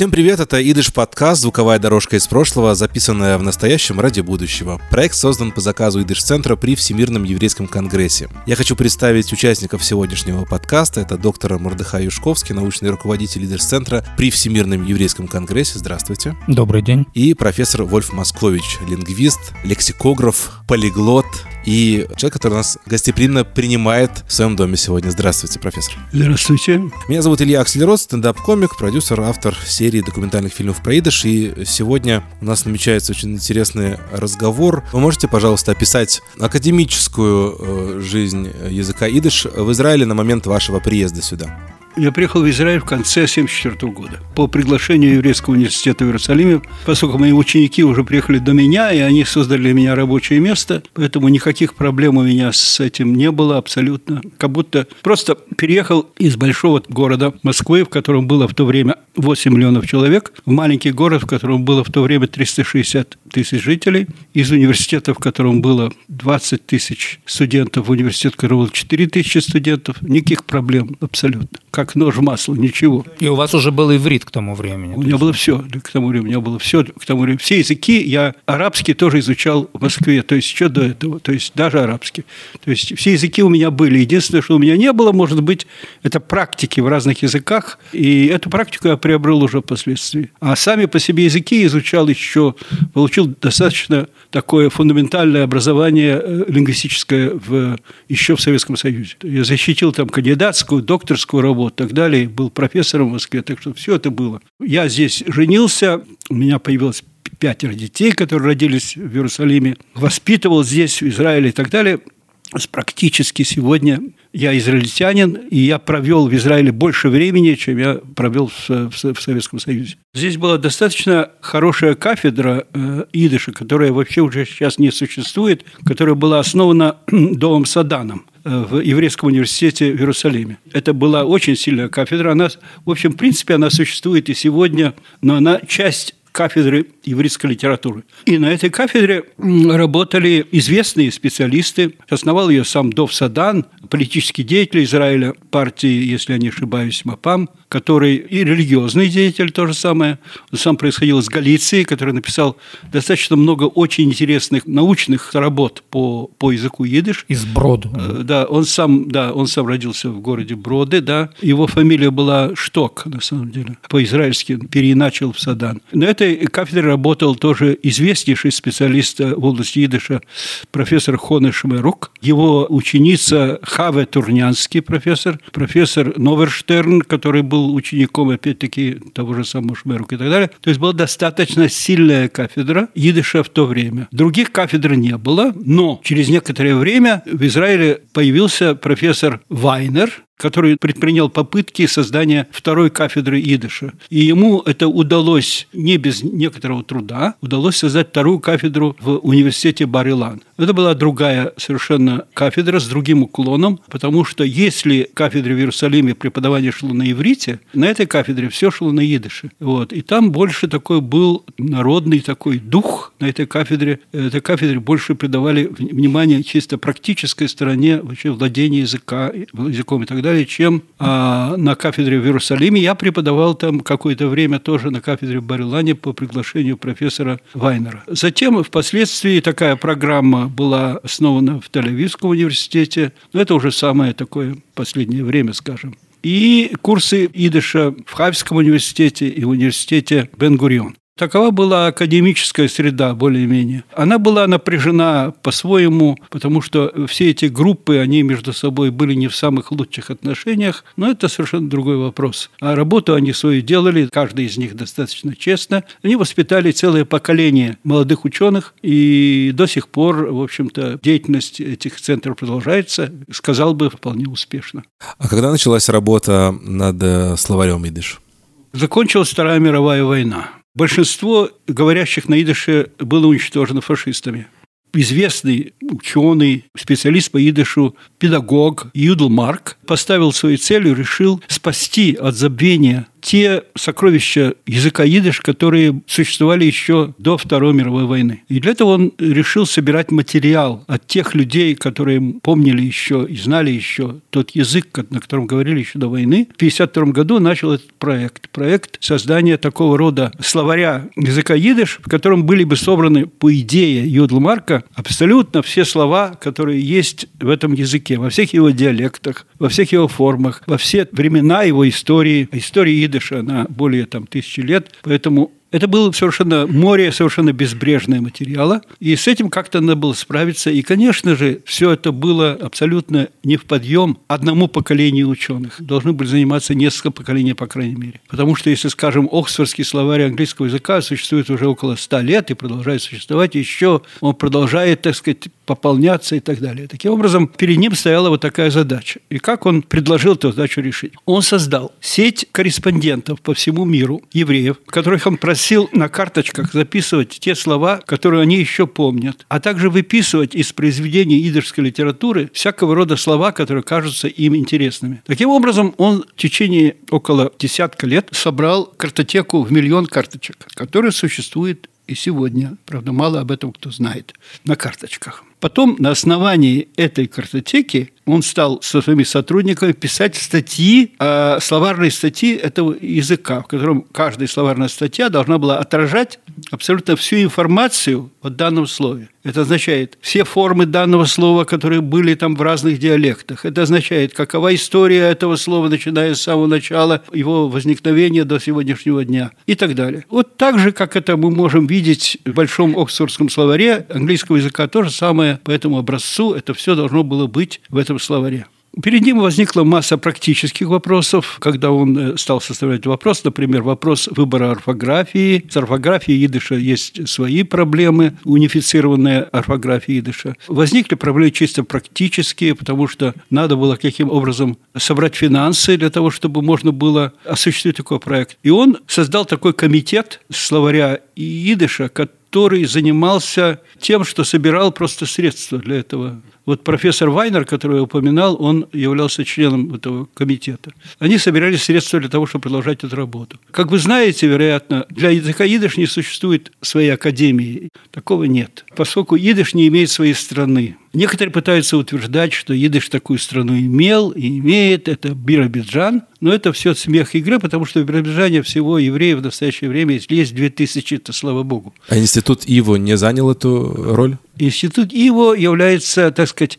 Всем привет, это Идыш подкаст «Звуковая дорожка из прошлого», записанная в настоящем ради будущего. Проект создан по заказу Идыш-центра при Всемирном еврейском конгрессе. Я хочу представить участников сегодняшнего подкаста. Это доктор Мордыхай Юшковский, научный руководитель Идыш-центра при Всемирном еврейском конгрессе. Здравствуйте. Добрый день. И профессор Вольф Москович, лингвист, лексикограф, полиглот и человек, который нас гостеприимно принимает в своем доме сегодня. Здравствуйте, профессор. Здравствуйте. Меня зовут Илья Акселерот, стендап-комик, продюсер, автор серии документальных фильмов про идыш, и сегодня у нас намечается очень интересный разговор. Вы можете, пожалуйста, описать академическую э, жизнь языка идыш в Израиле на момент вашего приезда сюда? Я приехал в Израиль в конце 1974 года. По приглашению Еврейского университета в Иерусалиме, поскольку мои ученики уже приехали до меня, и они создали для меня рабочее место, поэтому никаких проблем у меня с этим не было абсолютно. Как будто просто переехал из большого города Москвы, в котором было в то время 8 миллионов человек, в маленький город, в котором было в то время 360 тысяч жителей, из университета, в котором было 20 тысяч студентов, в университет, в котором было 4 тысячи студентов, никаких проблем абсолютно как нож в масло, ничего. И у вас уже был иврит к тому времени? У меня было все к тому времени. У меня было все к тому времени. Все языки я арабский тоже изучал в Москве, то есть еще до этого, то есть даже арабский. То есть все языки у меня были. Единственное, что у меня не было, может быть, это практики в разных языках, и эту практику я приобрел уже впоследствии. А сами по себе языки изучал еще, получил достаточно такое фундаментальное образование э, лингвистическое в, еще в Советском Союзе. Я защитил там кандидатскую, докторскую работу, и так далее, был профессором в Москве, так что все это было. Я здесь женился, у меня появилось пятеро детей, которые родились в Иерусалиме, воспитывал здесь, в Израиле и так далее. Практически сегодня я израильтянин, и я провел в Израиле больше времени, чем я провел в, Советском Союзе. Здесь была достаточно хорошая кафедра э, идыша, которая вообще уже сейчас не существует, которая была основана домом Саданом в Еврейском университете в Иерусалиме. Это была очень сильная кафедра. Она, в общем, в принципе, она существует и сегодня, но она часть кафедры еврейской литературы. И на этой кафедре работали известные специалисты. Основал ее сам Дов Садан, политический деятель Израиля, партии, если я не ошибаюсь, МАПАМ, который и религиозный деятель, то же самое. Он сам происходил из Галиции, который написал достаточно много очень интересных научных работ по, по языку идыш. Из Брода. Э, да, он сам, да, он сам родился в городе Броды, да. Его фамилия была Шток, на самом деле. По-израильски переиначил в Садан. На этой кафедре работал тоже известнейший специалист в области идыша профессор Хоне Шмерук. Его ученица Хаве Турнянский профессор, профессор Новерштерн, который был учеником, опять-таки, того же самого Шмерука и так далее. То есть была достаточно сильная кафедра идыша в то время. Других кафедр не было, но через некоторое время в Израиле появился профессор Вайнер, который предпринял попытки создания второй кафедры идыша. И ему это удалось не без некоторого труда, удалось создать вторую кафедру в университете Барилан. Это была другая совершенно кафедра с другим уклоном, потому что если кафедре в Иерусалиме преподавание шло на иврите, на этой кафедре все шло на идыше. Вот. И там больше такой был народный такой дух на этой кафедре. Этой кафедре больше придавали внимание чисто практической стороне вообще владения языка, языком и так далее далее, чем а, на кафедре в Иерусалиме. Я преподавал там какое-то время тоже на кафедре в Барилане по приглашению профессора Вайнера. Затем впоследствии такая программа была основана в Тель-Авивском университете. Но это уже самое такое последнее время, скажем и курсы идыша в Хайфском университете и в университете Бен-Гурион. Такова была академическая среда, более-менее. Она была напряжена по-своему, потому что все эти группы, они между собой были не в самых лучших отношениях, но это совершенно другой вопрос. А работу они свою делали, каждый из них достаточно честно. Они воспитали целое поколение молодых ученых, и до сих пор, в общем-то, деятельность этих центров продолжается, сказал бы, вполне успешно. А когда началась работа над э, словарем идыш? Закончилась Вторая мировая война. Большинство говорящих на идыше было уничтожено фашистами. Известный ученый, специалист по идышу, педагог Юдл Марк поставил своей целью, решил спасти от забвения те сокровища языка идыш, которые существовали еще до Второй мировой войны. И для этого он решил собирать материал от тех людей, которые помнили еще и знали еще тот язык, на котором говорили еще до войны. В 1952 году начал этот проект. Проект создания такого рода словаря языка идыш, в котором были бы собраны, по идее Юдлмарка, абсолютно все слова, которые есть в этом языке, во всех его диалектах, во всех его формах, во все времена его истории. История идыша, она более там, тысячи лет, поэтому это было совершенно море, совершенно безбрежное материала, и с этим как-то надо было справиться. И, конечно же, все это было абсолютно не в подъем одному поколению ученых. Должны были заниматься несколько поколений, по крайней мере. Потому что, если, скажем, Оксфордский словарь английского языка существует уже около ста лет и продолжает существовать еще, он продолжает, так сказать, пополняться и так далее. Таким образом, перед ним стояла вот такая задача. И как он предложил эту задачу решить? Он создал сеть корреспондентов по всему миру, евреев, которых он просил просил на карточках записывать те слова, которые они еще помнят, а также выписывать из произведений идышской литературы всякого рода слова, которые кажутся им интересными. Таким образом, он в течение около десятка лет собрал картотеку в миллион карточек, которая существует и сегодня. Правда, мало об этом кто знает на карточках. Потом на основании этой картотеки он стал со своими сотрудниками писать статьи, э, словарные статьи этого языка, в котором каждая словарная статья должна была отражать абсолютно всю информацию о данном слове. Это означает все формы данного слова, которые были там в разных диалектах. Это означает, какова история этого слова, начиная с самого начала его возникновения до сегодняшнего дня и так далее. Вот так же, как это мы можем видеть в Большом Оксфордском словаре английского языка, то же самое по этому образцу, это все должно было быть в этом словаре. Перед ним возникла масса практических вопросов, когда он э, стал составлять вопрос, например, вопрос выбора орфографии. С орфографией идыша есть свои проблемы, унифицированная орфография идыша. Возникли проблемы чисто практические, потому что надо было каким образом собрать финансы для того, чтобы можно было осуществить такой проект. И он создал такой комитет словаря идыша, который занимался тем, что собирал просто средства для этого вот профессор Вайнер, который я упоминал, он являлся членом этого комитета. Они собирали средства для того, чтобы продолжать эту работу. Как вы знаете, вероятно, для языка идыш не существует своей академии. Такого нет. Поскольку идыш не имеет своей страны. Некоторые пытаются утверждать, что идыш такую страну имел и имеет. Это Биробиджан. Но это все смех игры, потому что в Биробиджане всего евреев в настоящее время есть 2000, это слава богу. А институт Иво не занял эту роль? Институт ИВО является, так сказать,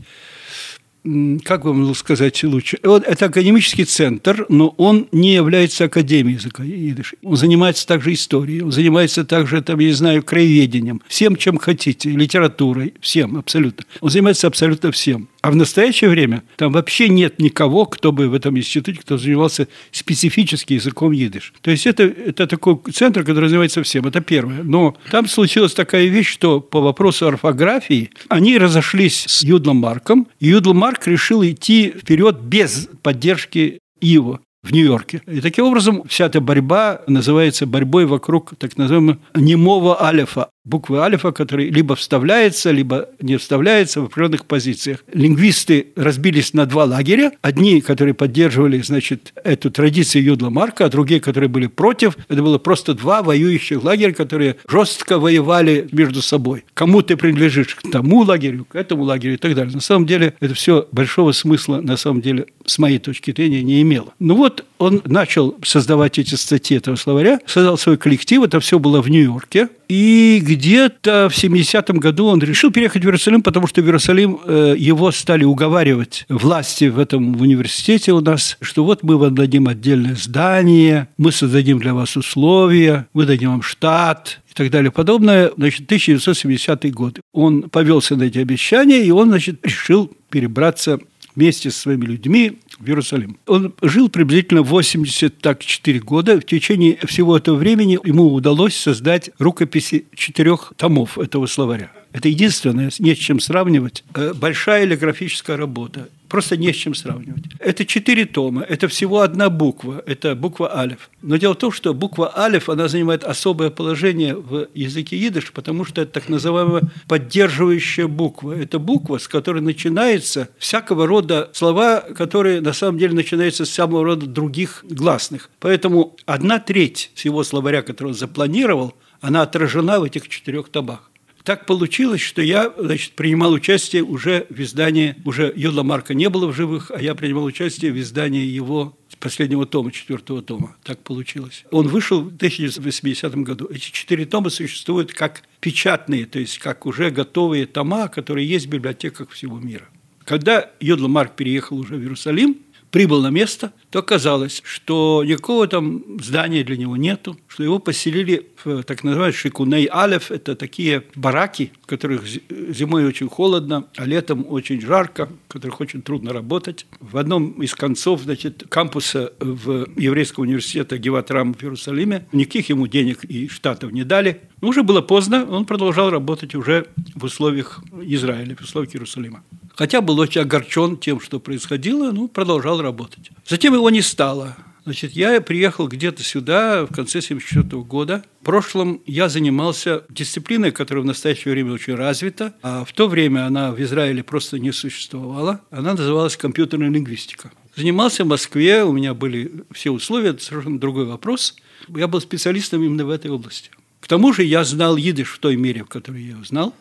как вам сказать лучше? Вот это академический центр, но он не является академией языка идыш. Он занимается также историей, он занимается также, там, я не знаю, краеведением, всем, чем хотите, литературой, всем абсолютно. Он занимается абсолютно всем. А в настоящее время там вообще нет никого, кто бы в этом институте, кто занимался специфически языком идыш. То есть это, это такой центр, который занимается всем. Это первое. Но там случилась такая вещь, что по вопросу орфографии они разошлись с Юдлом Марком. И Юдл Марк решил идти вперед без поддержки Иво в Нью-Йорке. И таким образом вся эта борьба называется борьбой вокруг так называемого немого алифа, буквы алифа, который либо вставляется, либо не вставляется в определенных позициях. Лингвисты разбились на два лагеря. Одни, которые поддерживали, значит, эту традицию Юдла Марка, а другие, которые были против. Это было просто два воюющих лагеря, которые жестко воевали между собой. Кому ты принадлежишь? К тому лагерю, к этому лагерю и так далее. На самом деле это все большого смысла, на самом деле, с моей точки зрения, не имело. Ну вот он начал создавать эти статьи этого словаря, создал свой коллектив, это все было в Нью-Йорке. И где-то в 70-м году он решил переехать в Иерусалим, потому что в Иерусалим э, его стали уговаривать власти в этом университете у нас, что вот мы вам дадим отдельное здание, мы создадим для вас условия, мы дадим вам штат, и так далее подобное. Значит, 1970 год. Он повелся на эти обещания, и он, значит, решил перебраться вместе со своими людьми в Иерусалим. Он жил приблизительно 84 года. В течение всего этого времени ему удалось создать рукописи четырех томов этого словаря. Это единственное, не с чем сравнивать. Э, большая лиграфическая работа. Просто не с чем сравнивать. Это четыре тома, это всего одна буква, это буква Алиф. Но дело в том, что буква Алиф, она занимает особое положение в языке идыш, потому что это так называемая поддерживающая буква. Это буква, с которой начинается всякого рода слова, которые на самом деле начинаются с самого рода других гласных. Поэтому одна треть всего словаря, который он запланировал, она отражена в этих четырех томах. Так получилось, что я значит, принимал участие уже в издании, уже Юдла Марка не было в живых, а я принимал участие в издании его последнего тома, четвертого тома. Так получилось. Он вышел в 1980 году. Эти четыре тома существуют как печатные, то есть как уже готовые тома, которые есть в библиотеках всего мира. Когда Йодла Марк переехал уже в Иерусалим, прибыл на место, то оказалось, что никакого там здания для него нету, что его поселили в так называемый Шикуней Алев. Это такие бараки, в которых зимой очень холодно, а летом очень жарко, в которых очень трудно работать. В одном из концов значит, кампуса в Еврейского университета Геватрам в Иерусалиме никаких ему денег и штатов не дали. Но уже было поздно, он продолжал работать уже в условиях Израиля, в условиях Иерусалима. Хотя был очень огорчен тем, что происходило, ну, продолжал работать. Затем его не стало. Значит, я приехал где-то сюда в конце 1974 года. В прошлом я занимался дисциплиной, которая в настоящее время очень развита, а в то время она в Израиле просто не существовала. Она называлась компьютерная лингвистика. Занимался в Москве, у меня были все условия, это совершенно другой вопрос. Я был специалистом именно в этой области. К тому же я знал идыш в той мере, в которой я его знал.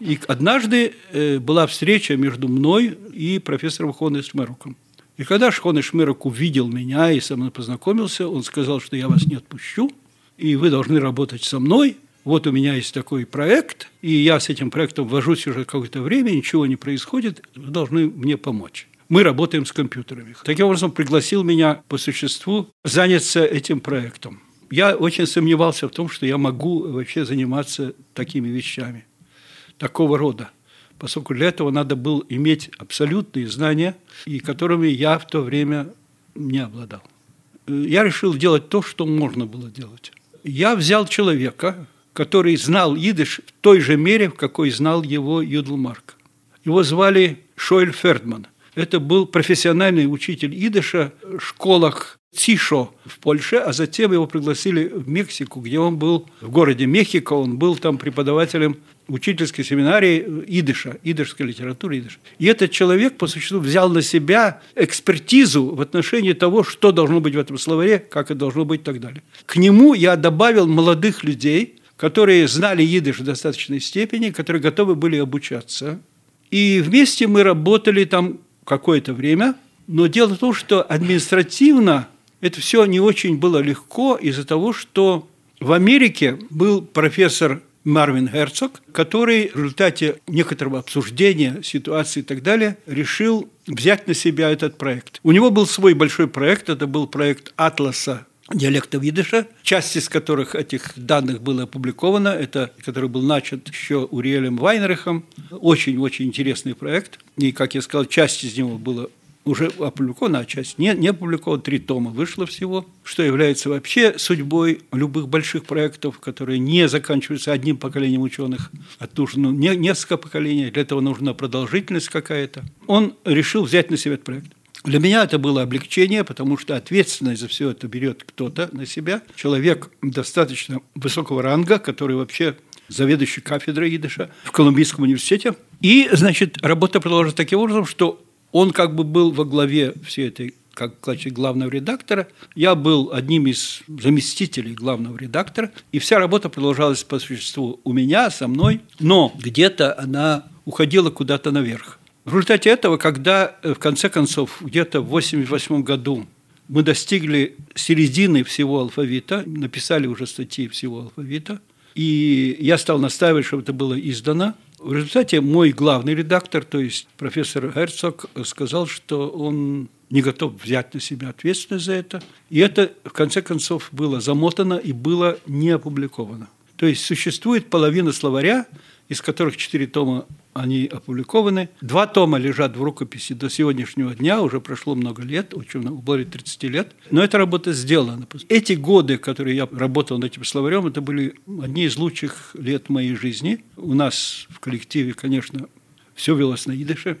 И однажды э, была встреча между мной и профессором Хоной Шмеруком. И когда Шхон Шмерок увидел меня и со мной познакомился, он сказал, что я вас не отпущу, и вы должны работать со мной. Вот у меня есть такой проект, и я с этим проектом вожусь уже какое-то время, ничего не происходит, вы должны мне помочь. Мы работаем с компьютерами. Таким образом, пригласил меня по существу заняться этим проектом. Я очень сомневался в том, что я могу вообще заниматься такими вещами такого рода, поскольку для этого надо было иметь абсолютные знания, и которыми я в то время не обладал. Я решил делать то, что можно было делать. Я взял человека, который знал идыш в той же мере, в какой знал его Юдлмарк. Его звали Шойль Фердман. Это был профессиональный учитель идыша в школах Цишо в Польше, а затем его пригласили в Мексику, где он был в городе Мехико, он был там преподавателем учительской семинарии идыша, идышской литературы идыша. И этот человек, по существу, взял на себя экспертизу в отношении того, что должно быть в этом словаре, как это должно быть и так далее. К нему я добавил молодых людей, которые знали идыш в достаточной степени, которые готовы были обучаться. И вместе мы работали там какое-то время, но дело в том, что административно это все не очень было легко из-за того, что в Америке был профессор Марвин Герцог, который в результате некоторого обсуждения ситуации и так далее решил взять на себя этот проект. У него был свой большой проект, это был проект «Атласа диалектов идыша, часть из которых этих данных было опубликовано, это, который был начат еще Уриэлем Вайнерихом. Очень-очень интересный проект. И, как я сказал, часть из него была уже опубликована, а часть не, не опубликована, три тома вышло всего, что является вообще судьбой любых больших проектов, которые не заканчиваются одним поколением ученых, а нужно не, несколько поколений, для этого нужна продолжительность какая-то. Он решил взять на себя этот проект. Для меня это было облегчение, потому что ответственность за все это берет кто-то на себя. Человек достаточно высокого ранга, который вообще заведующий кафедрой идыша в Колумбийском университете. И, значит, работа продолжилась таким образом, что он как бы был во главе всей этой как значит, главного редактора. Я был одним из заместителей главного редактора, и вся работа продолжалась по существу у меня, со мной, но где-то она уходила куда-то наверх. В результате этого, когда э, в конце концов где-то в 1988 году мы достигли середины всего алфавита, написали уже статьи всего алфавита, и я стал настаивать, чтобы это было издано, в результате мой главный редактор, то есть профессор Герцог, сказал, что он не готов взять на себя ответственность за это. И это, в конце концов, было замотано и было не опубликовано. То есть существует половина словаря, из которых четыре тома они опубликованы. Два тома лежат в рукописи до сегодняшнего дня, уже прошло много лет, очень более 30 лет. Но эта работа сделана. Эти годы, которые я работал над этим словарем, это были одни из лучших лет моей жизни. У нас в коллективе, конечно, все велось на идыше.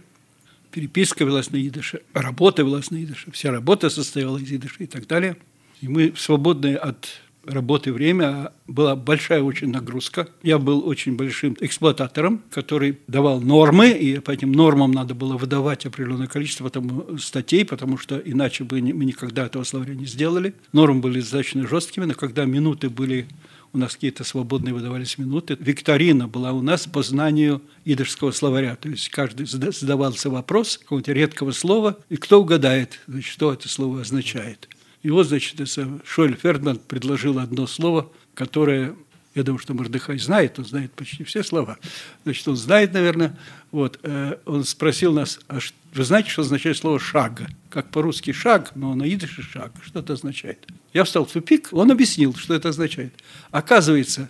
переписка велась на идыше, работа велась на идыше, вся работа состояла из идыша и так далее. И мы свободные от работы время была большая очень нагрузка. Я был очень большим эксплуататором, который давал нормы, и по этим нормам надо было выдавать определенное количество там, статей, потому что иначе бы мы никогда этого словаря не сделали. Нормы были достаточно жесткими, но когда минуты были у нас какие-то свободные выдавались минуты. Викторина была у нас по знанию идышского словаря. То есть каждый задавался вопрос какого-то редкого слова, и кто угадает, значит, что это слово означает. И вот, значит, Шойль Фердман предложил одно слово, которое, я думаю, что Мордыхай знает, он знает почти все слова. Значит, он знает, наверное. Вот, э, он спросил нас, а вы знаете, что означает слово «шаг»? Как по-русски «шаг», но на идыше «шаг». Что это означает? Я встал в тупик, он объяснил, что это означает. Оказывается,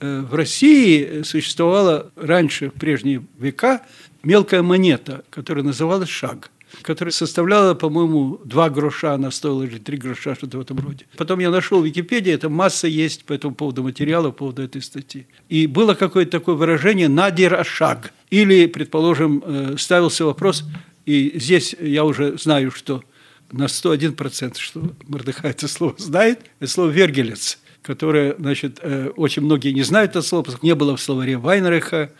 э, в России существовала раньше, в прежние века, мелкая монета, которая называлась «шаг» которая составляла, по-моему, 2 гроша, она стоила или 3 гроша, что-то в этом роде. Потом я нашел в Википедии, это масса есть по этому поводу материала, по поводу этой статьи. И было какое-то такое выражение «надир ашаг». Или, предположим, э, ставился вопрос, и здесь я уже знаю, что на 101%, что Мордыхай это слово знает, это слово «вергелец», которое, значит, э, очень многие не знают это слово, поскольку не было в словаре Вайнреха,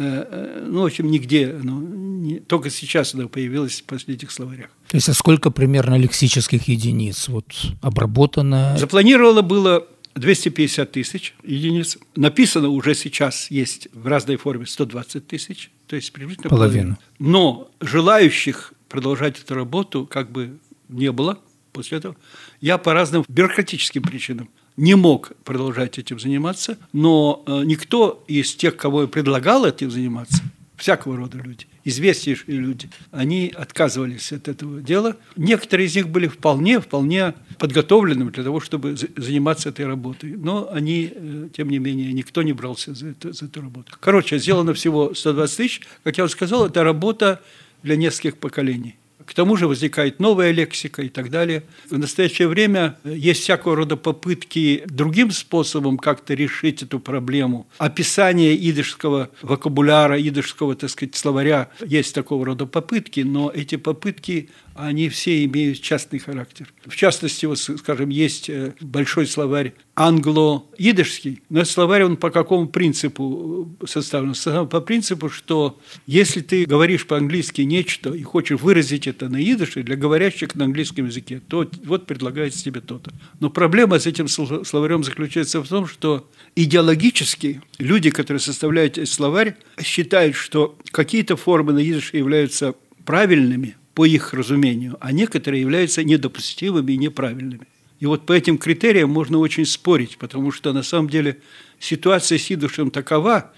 ну, в общем, нигде, ну, не, только сейчас она появилась в последних словарях. То есть, а сколько примерно лексических единиц вот обработано? Запланировано было 250 тысяч единиц. Написано уже сейчас есть в разной форме 120 тысяч, то есть приблизительно половину. Но желающих продолжать эту работу как бы не было после этого. Я по разным бюрократическим причинам не мог продолжать этим заниматься, но э, никто из тех, кого я предлагал этим заниматься, всякого рода люди, известнейшие люди, они отказывались от этого дела. Некоторые из них были вполне, вполне подготовленными для того, чтобы заниматься этой работой. Но они, э, тем не менее, никто не брался за, это, за эту работу. Короче, сделано всего 120 тысяч. Как я уже сказал, это работа для нескольких поколений. К тому же возникает новая лексика и так далее. В настоящее время есть всякого рода попытки другим способом как-то решить эту проблему. Описание идышского вокабуляра, идышского, так сказать, словаря есть такого рода попытки, но эти попытки они все имеют частный характер. В частности, вот, скажем, есть э, большой словарь англо-идышский, но словарь он по какому принципу э, составлен? По принципу, что если ты говоришь по-английски нечто и хочешь выразить это на идыше для говорящих на английском языке, то вот предлагается тебе то-то. Но проблема с этим словарем заключается в том, что идеологически люди, которые составляют этот словарь, считают, что какие-то формы на идыше являются правильными, по их разумению, а некоторые являются недопустимыми и неправильными. И вот по этим критериям можно очень спорить, потому что на самом деле ситуация с идушем такова,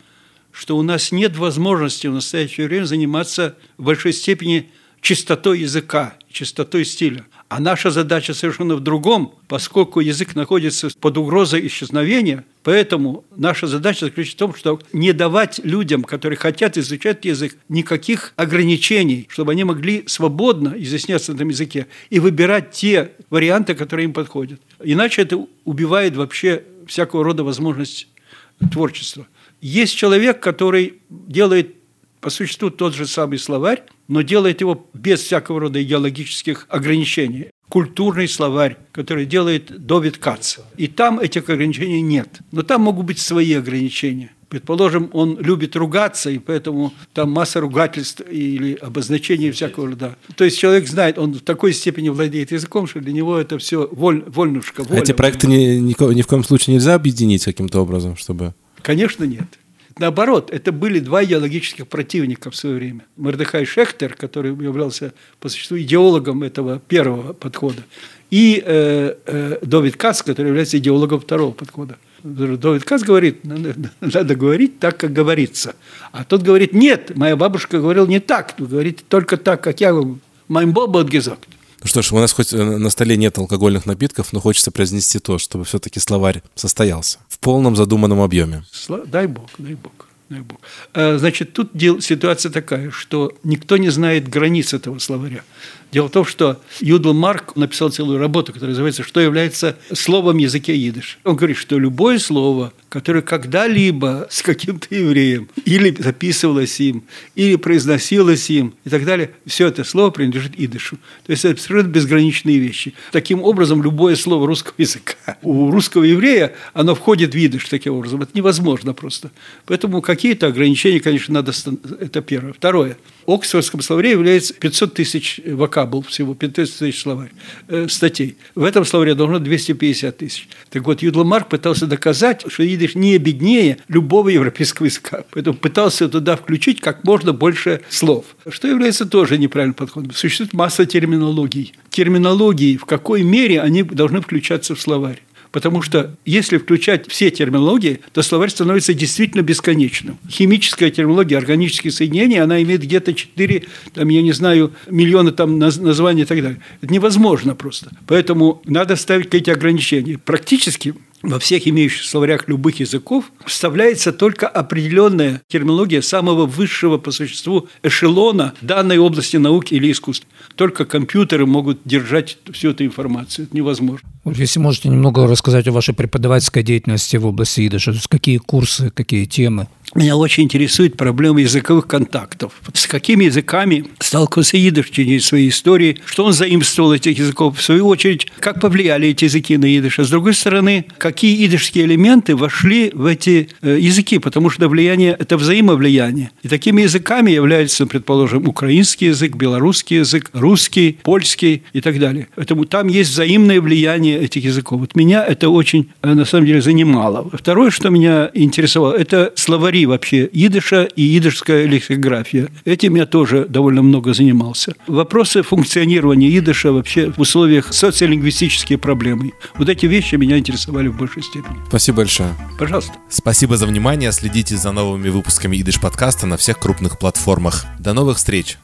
что у нас нет возможности в настоящее время заниматься в большой степени чистотой языка, чистотой стиля. А наша задача совершенно в другом, поскольку язык находится под угрозой исчезновения, поэтому наша задача заключается в том, что не давать людям, которые хотят изучать язык, никаких ограничений, чтобы они могли свободно изъясняться на этом языке и выбирать те варианты, которые им подходят. Иначе это убивает вообще всякого рода возможность творчества. Есть человек, который делает по существу тот же самый словарь, но делает его без всякого рода идеологических ограничений. Культурный словарь, который делает Довид Кац. И там этих ограничений нет. Но там могут быть свои ограничения. Предположим, он любит ругаться, и поэтому там масса ругательств или обозначений всякого рода. То есть человек знает, он в такой степени владеет языком, что для него это все воль, вольнушка. Воля. Эти проекты ни, ни, ни в коем случае нельзя объединить каким-то образом, чтобы... Конечно, нет. Наоборот, это были два идеологических противника в свое время. Мордыхай Шехтер, который являлся по существу идеологом этого первого подхода, и э, э, Довид Кац, который является идеологом второго подхода. Довид Кац говорит, надо, надо говорить так, как говорится. А тот говорит, нет, моя бабушка говорила не так, говорит только так, как я говорю. Mein Bob hat gesagt. Ну что ж, у нас хоть э, на столе нет алкогольных напитков, но хочется произнести то, чтобы все-таки словарь состоялся в полном задуманном объеме. Дай бог, дай бог. Крупная буква. А, значит, тут ситуация такая, что никто не знает границ этого словаря. Дело в том, что Юдл Марк написал целую работу, которая называется «Что является словом языке идыш». Он говорит, что любое слово, которое когда-либо с каким-то евреем или записывалось им, или произносилось им и так далее, все это слово принадлежит идышу. То есть это абсолютно безграничные вещи. Таким образом, любое слово русского языка у русского еврея, оно входит в идыш таким образом. Это невозможно просто. Поэтому какие-то ограничения, конечно, надо... Это первое. Второе. Оксфордском словаре является 500 тысяч вокабул всего, 500 тысяч словарь, э, статей. В этом словаре должно 250 тысяч. Так вот, Юдла Марк пытался доказать, что идиш не беднее любого европейского языка. Поэтому пытался туда включить как можно больше слов. Что является тоже неправильным подходом. Существует масса терминологий. Терминологии, в какой мере они должны включаться в словарь. Потому что если включать все терминологии, то словарь становится действительно бесконечным. Химическая терминология, органические соединения, она имеет где-то 4, там, я не знаю, миллиона там названий и так далее. Это невозможно просто. Поэтому надо ставить какие-то ограничения. Практически во всех имеющих словарях любых языков вставляется только определенная терминология самого высшего по существу эшелона данной области науки или искусства. Только компьютеры могут держать всю эту информацию. Это невозможно. Если можете немного рассказать о вашей преподавательской деятельности в области идыша, какие курсы, какие темы? Меня очень интересует проблема языковых контактов. С какими языками сталкивался идыш в течение своей истории, что он заимствовал этих языков, в свою очередь, как повлияли эти языки на идыш, а с другой стороны, какие идышские элементы вошли в эти э, языки, потому что влияние – это взаимовлияние. И такими языками являются, предположим, украинский язык, белорусский язык, русский, польский и так далее. Поэтому там есть взаимное влияние этих языков. Вот меня это очень, э, на самом деле, занимало. Второе, что меня интересовало, это словари вообще идыша и идышская лексикография. Этим я тоже довольно много занимался. Вопросы функционирования идыша вообще в условиях социолингвистические проблемы. Вот эти вещи меня интересовали в большей степени. Спасибо большое. Пожалуйста. Спасибо за внимание. Следите за новыми выпусками идыш подкаста на всех крупных платформах. До новых встреч.